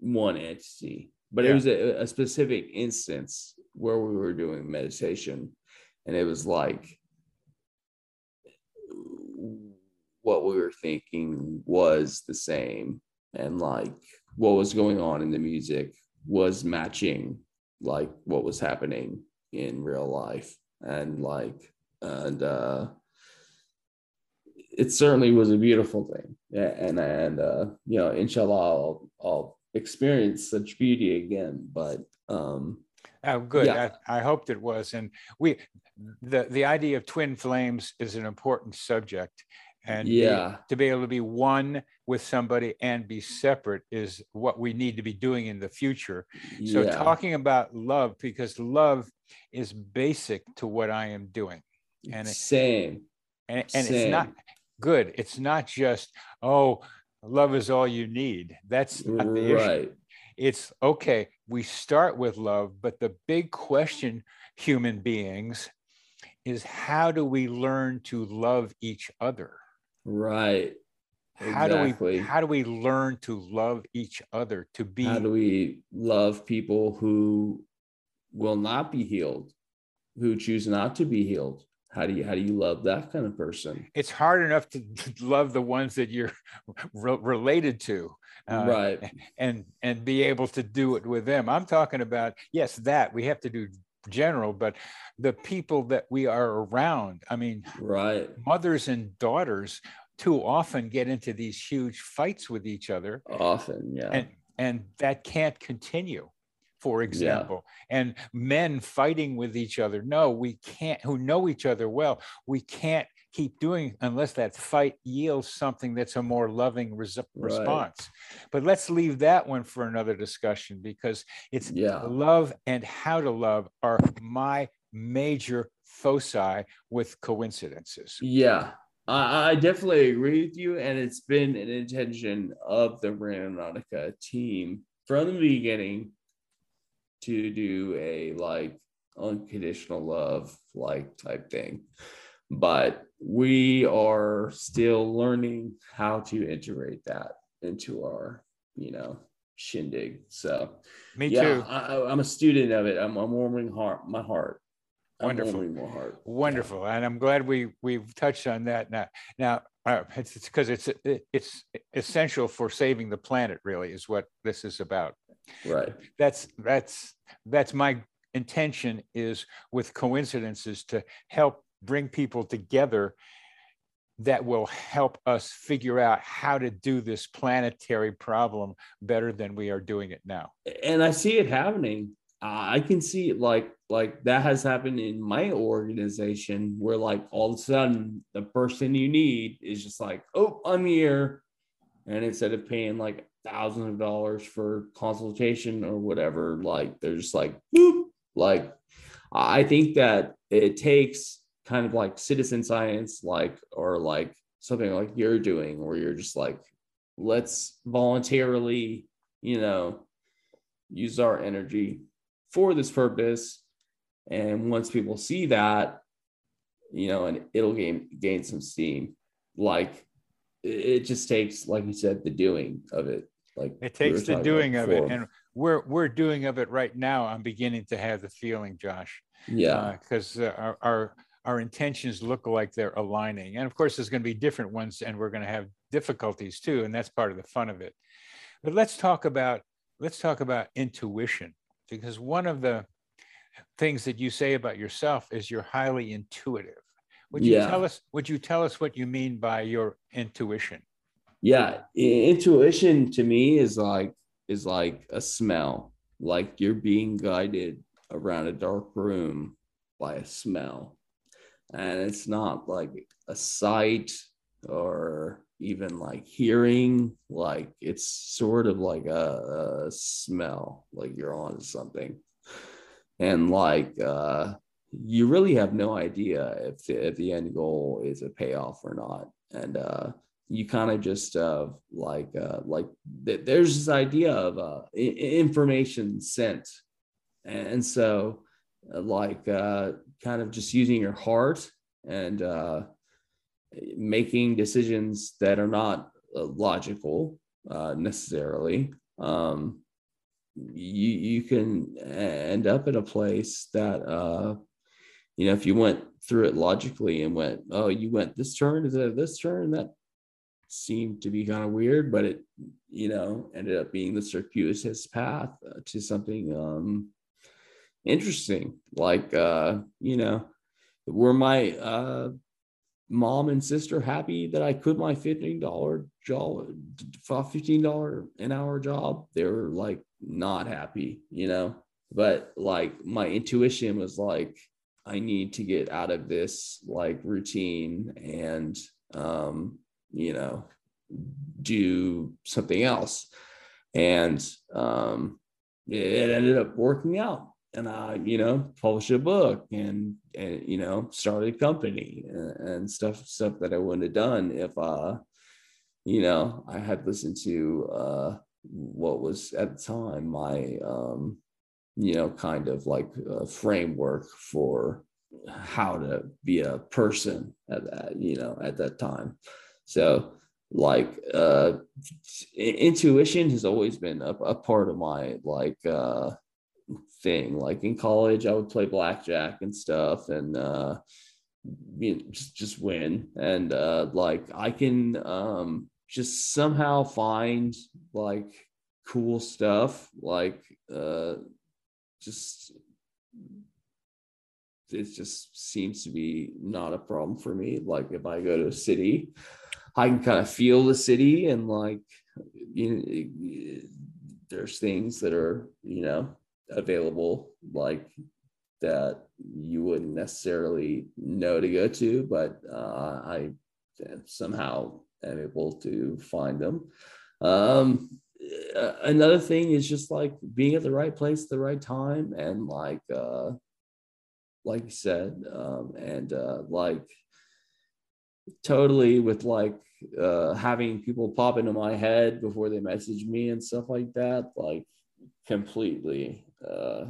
one entity, but Yeah. it was a, a specific instance where we were doing meditation and it was like what we were thinking was the same and like what was going on in the music was matching like what was happening in real life and like and uh it certainly was a beautiful thing yeah and and uh you know inshallah i'll, I'll experience such beauty again but um Oh, good. Yeah. I, I hoped it was. And we, the the idea of twin flames is an important subject and Yeah. to be able to be one with somebody and be separate is what we need to be doing in the future so yeah. talking about love because love is basic to what i am doing and it- same. and, and it's not good it's not just oh love is all you need that's not the issue right. it's okay we start with love but the big question human beings is how do we learn to love each other Right. how do Exactly. we how do we learn to love each other to be How do we love people who will not be healed, who choose not to be healed? How do you how do you love that kind of person? it's hard enough to [laughs] love the ones that you're [laughs] re- related to uh, right. and and be able to do it with them i'm talking about yes that we have to do general but the people that we are around i mean Right. mothers and daughters too often get into these huge fights with each other Often, yeah. and and that can't continue for example and men fighting with each other no we can't who know each other well we can't keep doing unless that fight yields something that's a more loving res- Right. response but let's leave that one for another discussion because it's yeah. love and how to love are my major foci with coincidences Yeah, I, I definitely agree with you, and it's been an intention of the Randonautica team from the beginning to do a like unconditional love like type thing, but we are still learning how to integrate that into our you know shindig. So me yeah, too I, I'm a student of it. I'm, I'm warming heart my heart. I'm Wonderful. warming my heart. Wonderful, and I'm glad we we've touched on that now. Now, uh, it's because it's it- it's essential for saving the planet. Really, is what this is about. Right. That's that's that's my intention is with coincidences to help bring people together that will help us figure out how to do this planetary problem better than we are doing it now. and I see it happening. Uh, I can see it like like that has happened in my organization where like all of a sudden the person you need is just like, oh, I'm here. And instead of paying like thousands of dollars for consultation or whatever, like they're just like, boop. Like I think that it takes kind of like citizen science, like or like something like you're doing, where you're just like, let's voluntarily, you know, use our energy for this purpose. And once people see that, you know, and it'll gain gain some steam. Like it just takes, like you said, the doing of it. Like It we takes the doing of it, and we're we're doing of it right now. I'm beginning to have the feeling, Josh. yeah, because uh, our, our our intentions look like they're aligning and of course there's going to be different ones and we're going to have difficulties too and that's part of the fun of it but let's talk about let's talk about intuition because one of the things that you say about yourself is you're highly intuitive would you Yeah. tell us would you tell us what you mean by your intuition yeah. Intuition to me is like is like a smell. Like you're being guided around a dark room by a smell. And it's not like a sight or even like hearing. Like it's sort of like a, a smell, like you're on something. And like uh you really have no idea if the, if the end goal is a payoff or not. And uh you kind of just uh, like uh, like th- there's this idea of uh, I- information sent, and so uh, like uh, kind of just using your heart and uh, making decisions that are not uh, logical uh, necessarily. Um, you you can end up in a place that uh, you know if you went through it logically and went oh you went this turn is it this turn that seemed to be kind of weird, but it, you know, ended up being the circuitous path uh, to something um, interesting. Like, uh, you know, were my uh, mom and sister happy that I quit my fifteen dollar job, fifteen dollar an hour job? They were like not happy, you know. But like my intuition was like, I need to get out of this like routine and um, you know do something else. And um, it ended up working out. And I, you know, published a book and and you know started a company and, and stuff stuff that I wouldn't have done if uh you know I had listened to uh what was at the time my um you know kind of like a framework for how to be a person at that you know at that time. So like uh intuition has always been a, a part of my like uh thing. Like in college i would play blackjack and stuff and uh you know, just just win. And uh like i can um just somehow find like cool stuff like uh just it just seems to be not a problem for me. Like if i go to a city i can kind of feel the city and like you know, there's things that are you know available like that you wouldn't necessarily know to go to but uh, i somehow am able to find them. Um, another thing is just like being at the right place at the right time and like uh like you said um and uh like totally with like uh having people pop into my head before they message me and stuff like that like completely uh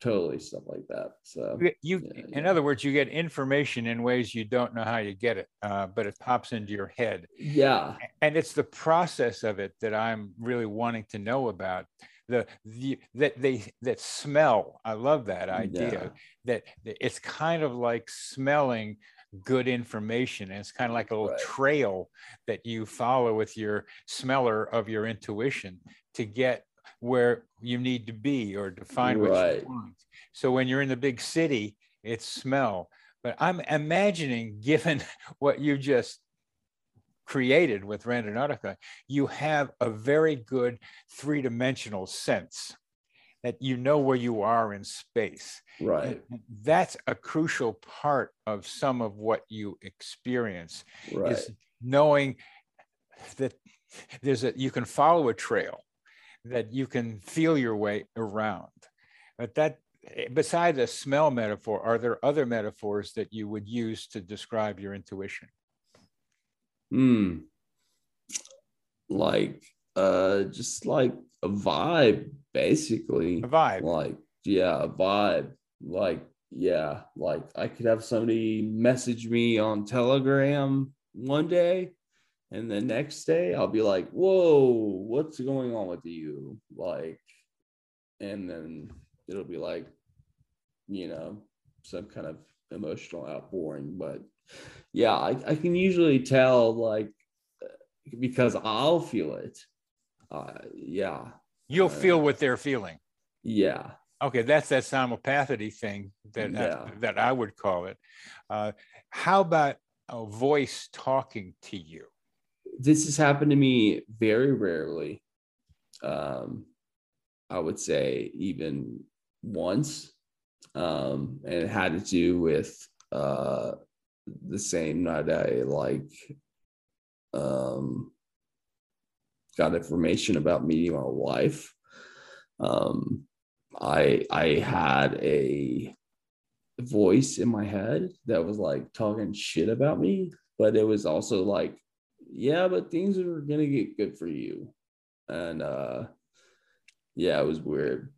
totally stuff like that so you yeah, in yeah. other words you get information in ways you don't know how you get it uh, but it pops into your head yeah and it's the process of it that i'm really wanting to know about the, the that they that smell i love that idea yeah. that, it's kind of like smelling good information and it's kind of like a little right. trail that you follow with your smeller of your intuition to get where you need to be or define what right. you want. So when you're in the big city, it's smell. But I'm imagining, [laughs] given what you just created with Randonautica, you have a very good three dimensional sense that you know where you are in space. Right. That's a crucial part of some of what you experience right. is knowing that there's a you can follow a trail that you can feel your way around. But that, beside the smell metaphor, are there other metaphors that you would use to describe your intuition? Hmm. Like, uh, just like a vibe, basically. A vibe. Like, yeah, a vibe. Like, yeah, like I could have somebody message me on Telegram one day and the next day I'll be like, whoa, what's going on with you? Like, and then it'll be like, you know, some kind of emotional outpouring. But yeah, I, I can usually tell like because I'll feel it. Uh, yeah. You'll uh, feel what they're feeling. Yeah. Okay, that's that simulpathity thing that yeah. that, that I would call it. Uh, how about a voice talking to you? This has happened to me very rarely. Um, I would say even once. Um, and it had to do with uh, the same night I like um, got information about meeting my wife. Um, I I had a voice in my head that was like talking shit about me, but it was also like yeah, but things are gonna get good for you. And uh yeah, it was weird.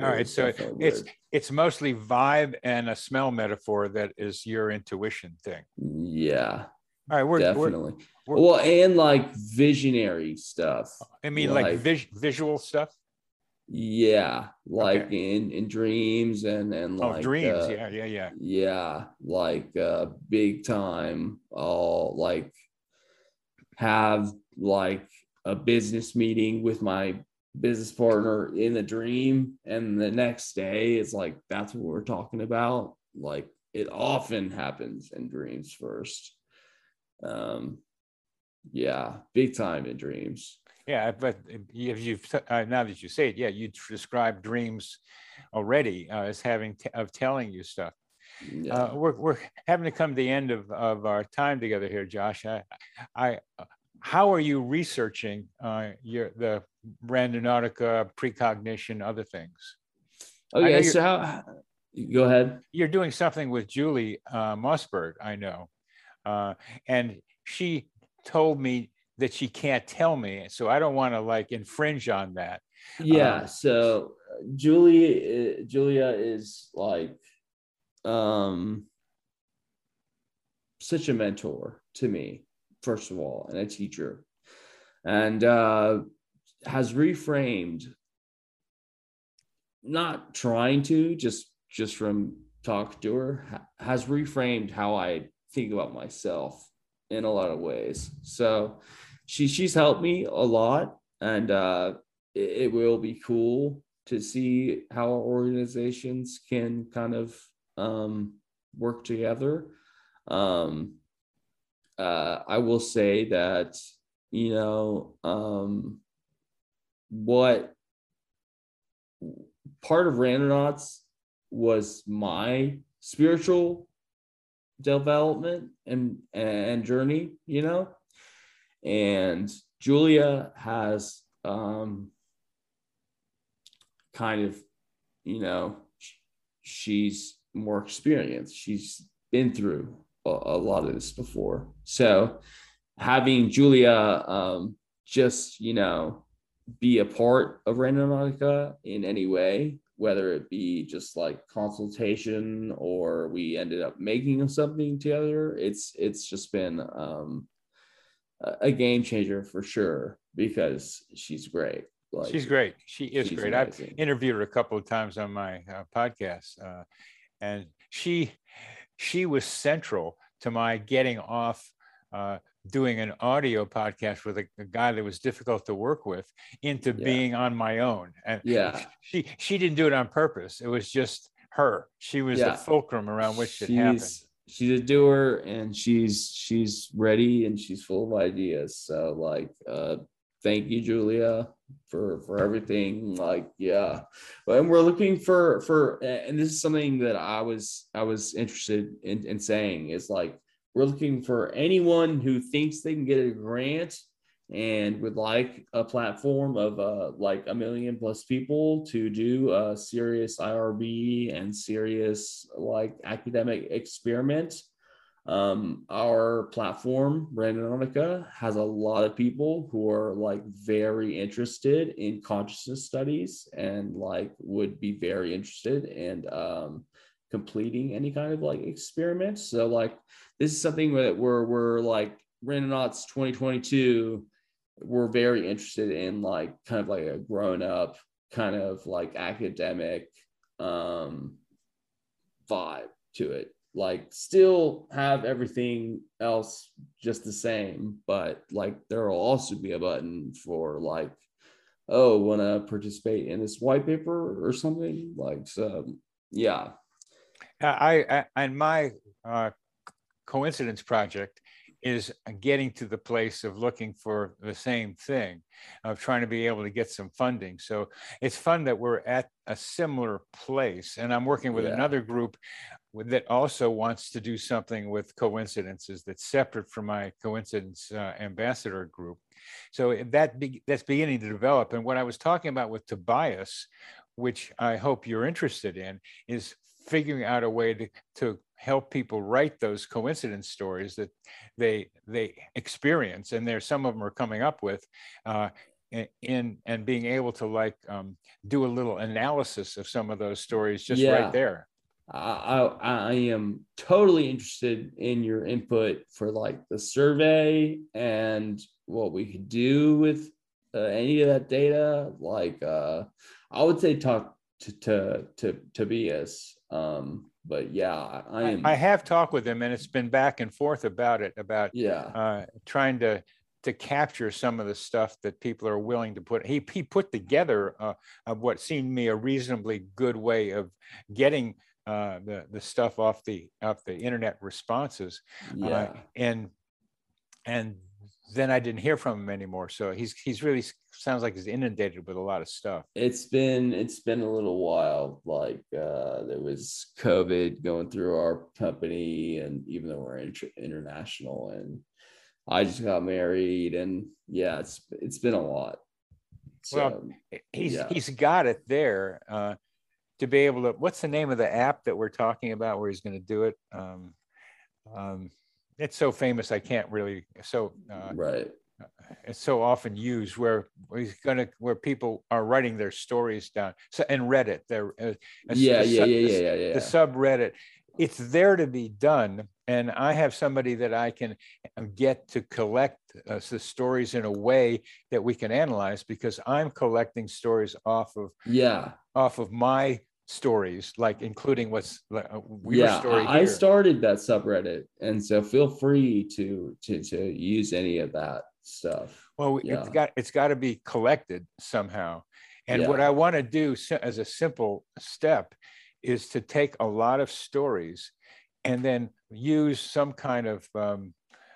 All right, so it's it's mostly vibe and a smell metaphor that is your intuition thing. Yeah. All right, we're definitely we're, we're, well, and like visionary stuff. I mean, like, like vis- visual stuff. Yeah, like okay. in in dreams and and oh, like dreams. Uh, yeah, yeah, yeah. Yeah, like uh big time. All like have like a business meeting with my business partner in a dream and the next day it's like that's what we're talking about. Like it often happens in dreams first. Um yeah big time in dreams. Yeah, but if you've uh, now that you say it, yeah, you describe dreams already uh, as having t- of telling you stuff. Yeah. Uh, we're, we're having to come to the end of, of our time together here, Josh. I, I how are you researching uh, your the randonautica, precognition, other things? Oh yeah, so how, go ahead. You're doing something with Julie uh, Mossbridge, I know, uh, and she told me that she can't tell me, so I don't want to like infringe on that. Yeah. Um, so Julie, uh, Julia is like um, such a mentor to me, first of all, and a teacher, and uh, has reframed, not trying to, just just from talk to her, has reframed how I think about myself in a lot of ways. So she she's helped me a lot, and uh, it, it will be cool to see how organizations can kind of um, work together. Um, uh, I will say that, you know, um, what part of Randonauts was my spiritual development and and journey, you know, and Julia has um, kind of, you know, she's more experience. She's been through a, a lot of this before. So having Julia um, just, you know, be a part of Randonautica in any way, whether it be just like consultation or we ended up making something together, it's it's just been um, a game changer for sure because she's great. Like, she's great. She is great. Amazing. I've interviewed her a couple of times on my uh, podcast, uh, and she she was central to my getting off uh, doing an audio podcast with a, a, guy that was difficult to work with into yeah. being on my own. And yeah. she she didn't do it on purpose. It was just her. She was yeah. the fulcrum around which she's, it happened she's a doer and she's she's ready and she's full of ideas. So like uh thank you julia for for everything like yeah. And we're looking for for and this is something that i was i was interested in, in saying is like we're looking for anyone who thinks they can get a grant and would like a platform of uh, like a million plus people to do a serious irb and serious like academic experiment um, our platform, Randonautica, has a lot of people who are like very interested in consciousness studies and like would be very interested in um, completing any kind of like experiment. So like this is something that we're we're like Randonauts 2022. We're very interested in like kind of like a grown up kind of like academic um, vibe to it like still have everything else just the same but like there will also be a button for like oh want to participate in this white paper or something? Like so yeah. I, I and my uh, coincidence project is getting to the place of looking for the same thing, of trying to be able to get some funding. So it's fun that we're at a similar place. And I'm working with yeah. another group that also wants to do something with coincidences that's separate from my coincidence uh, ambassador group. So that be, that's beginning to develop. And what I was talking about with Tobias, which I hope you're interested in, is figuring out a way to, to help people write those coincidence stories that they they experience and there's some of them are coming up with uh, in and being able to like um, do a little analysis of some of those stories just yeah. right there I, I am totally interested in your input for like the survey and what we could do with uh, any of that data. Like, uh, I would say talk to to to Tobias. Um, but yeah, I am. I have talked with him, and it's been back and forth about it. About yeah, uh, trying to to capture some of the stuff that people are willing to put. He he put together uh, what seemed to me a reasonably good way of getting uh, the the stuff off the off the internet responses. Uh, yeah. And and then I didn't hear from him anymore. So he's he's really sounds like he's inundated with a lot of stuff. It's been it's been a little while. Like uh, there was COVID going through our company, and even though we're inter- international, and I just got married, and yeah, it's it's been a lot. So, well, he's yeah. he's got it there uh, to be able to. What's the name of the app that we're talking about where he's going to do it? Um, um, it's so famous I can't really so uh, right. It's so often used where he's gonna where people are writing their stories down. So and Reddit, they're uh, yeah, the, yeah, the, yeah, yeah, yeah, The subreddit, it's there to be done, and I have somebody that I can get to collect uh, the stories in a way that we can analyze because I'm collecting stories off of yeah off of my stories, like including what's uh, yeah. I here. started that subreddit, and so feel free to to to use any of that stuff. Well, yeah. it's got it's got to be collected somehow, and yeah. what I want to do as a simple step is to take a lot of stories and then use some kind of um,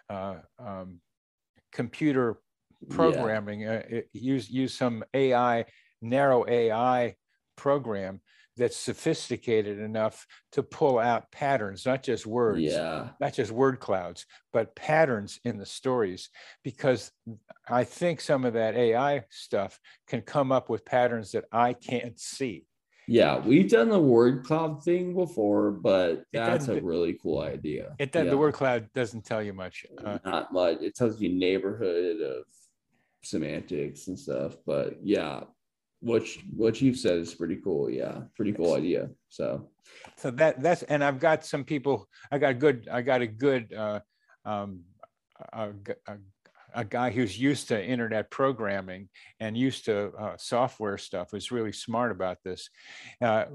uh, um, computer programming, yeah. uh, use use some AI narrow AI program that's sophisticated enough to pull out patterns, not just words, yeah. not just word clouds, but patterns in the stories. Because I think some of that AI stuff can come up with patterns that I can't see. Yeah, we've done the word cloud thing before, but that's a really cool idea. It does, yeah. the word cloud doesn't tell you much. Uh, Not much. It tells you neighborhood of semantics and stuff, but yeah, what what you've said is pretty cool. Yeah, pretty cool idea. So, so that that's and I've got some people. I got good. I got a good. Uh, um, a, a, a guy who's used to internet programming and used to uh, software stuff was really smart about this. Uh,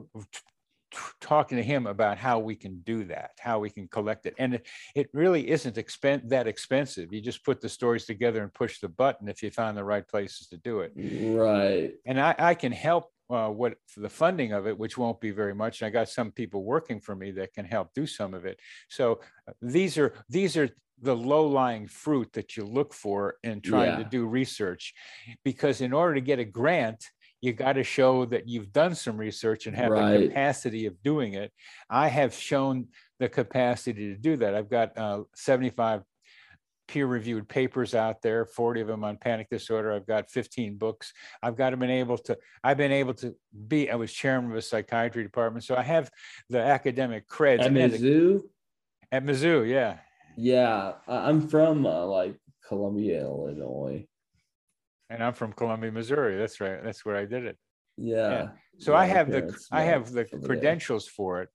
talking to him about how we can do that, how we can collect it. And it, it really isn't expen- that expensive. You just put the stories together and push the button if you find the right places to do it. Right. And I, I can help uh, what for the funding of it, which won't be very much. I got some people working for me that can help do some of it. So uh, these are these are the low lying fruit that you look for in trying yeah. to do research, because in order to get a grant, you got to show that you've done some research and have right. the capacity of doing it. I have shown the capacity to do that. I've got uh, 75 peer reviewed papers out there 40 of them on panic disorder i've got 15 books i've got been able to i've been able to be i was chairman of a psychiatry department so i have the academic creds at mizzou at mizzou yeah yeah i'm from uh, like columbia illinois and I'm from Columbia, Missouri. That's right. That's where I did it. Yeah. yeah. So yeah, I have the I have the credentials for it.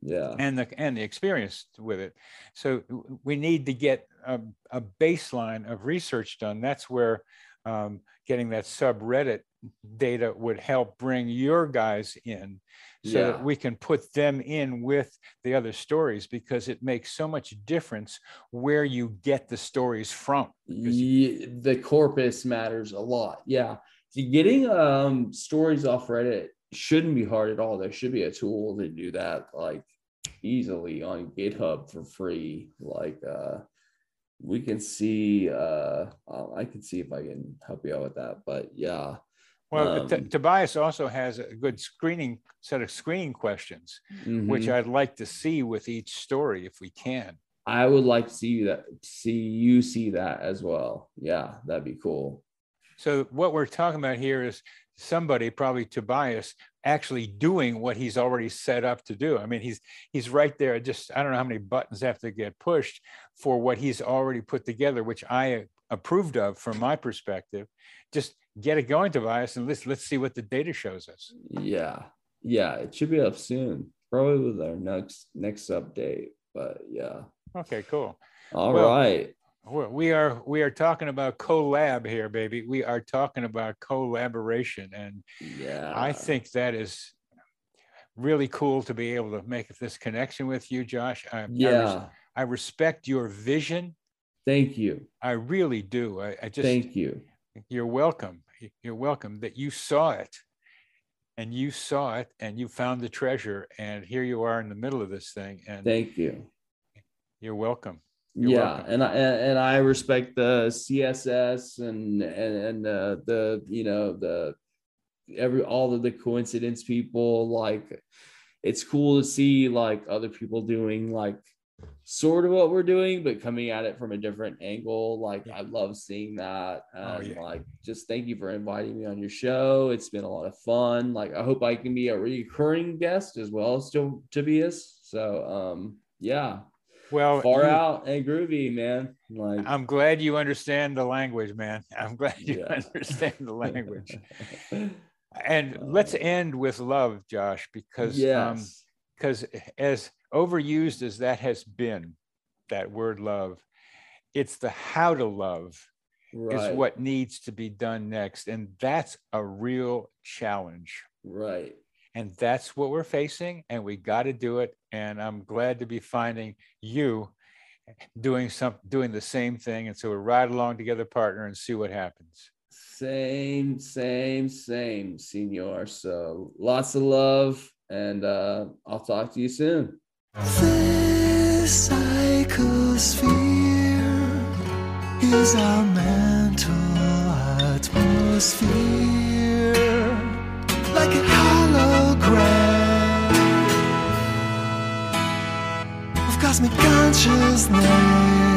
Yeah. And the and the experience with it. So we need to get a, a baseline of research done. That's where um, getting that subreddit data would help bring your guys in so yeah. that we can put them in with the other stories because it makes so much difference where you get the stories from. Yeah, the corpus matters a lot. Yeah. Getting um, stories off Reddit shouldn't be hard at all. There should be a tool to do that like easily on GitHub for free. Like uh we can see uh i can see if i can help you out with that but yeah well, um, T- Tobias also has a good screening set of screening questions, mm-hmm. which I'd like to see with each story if we can. I would like to see that, see you see that as well. Yeah, that'd be cool. So what we're talking about here is somebody, probably Tobias, actually doing what he's already set up to do. I mean, he's he's right there. Just I don't know how many buttons have to get pushed for what he's already put together, which I approved of from my perspective. Just get it going, Tobias, and let's let's see what the data shows us. Yeah, yeah, it should be up soon, probably with our next next update. But yeah. Okay, cool. All well, right. We are we are talking about collab here, baby. We are talking about collaboration, and yeah, I think that is really cool to be able to make this connection with you, Josh. I, yeah, I, res- I respect your vision. Thank you. I really do. I, I just thank you. You're welcome. You're welcome that you saw it. And you saw it and you found the treasure and here you are in the middle of this thing and thank you. You're welcome. You're yeah, welcome. and I and, I respect the CSS and and and uh, the you know the every all of the coincidence people like it's cool to see like other people doing like sort of what we're doing but coming at it from a different angle like i love seeing that Oh, and yeah. like just thank you for inviting me on your show it's been a lot of fun like i hope i can be a recurring guest as well as to tobias so um yeah well, far you- out and groovy man like I'm glad you understand the language, man. I'm glad you Yeah. understand the language. [laughs] And let's end with love, Josh, because um, because as overused as that has been, that word love, it's the how to love right is what needs to be done next. And that's a real challenge. right And that's what we're facing, and we got to do it. And I'm glad to be finding you doing some doing the same thing. And so we'll ride along together, partner, and see what happens. Same, same, same, senor. So lots of love, and uh, I'll talk to you soon. This psychosphere is our mental atmosphere, like a hologram of cosmic consciousness.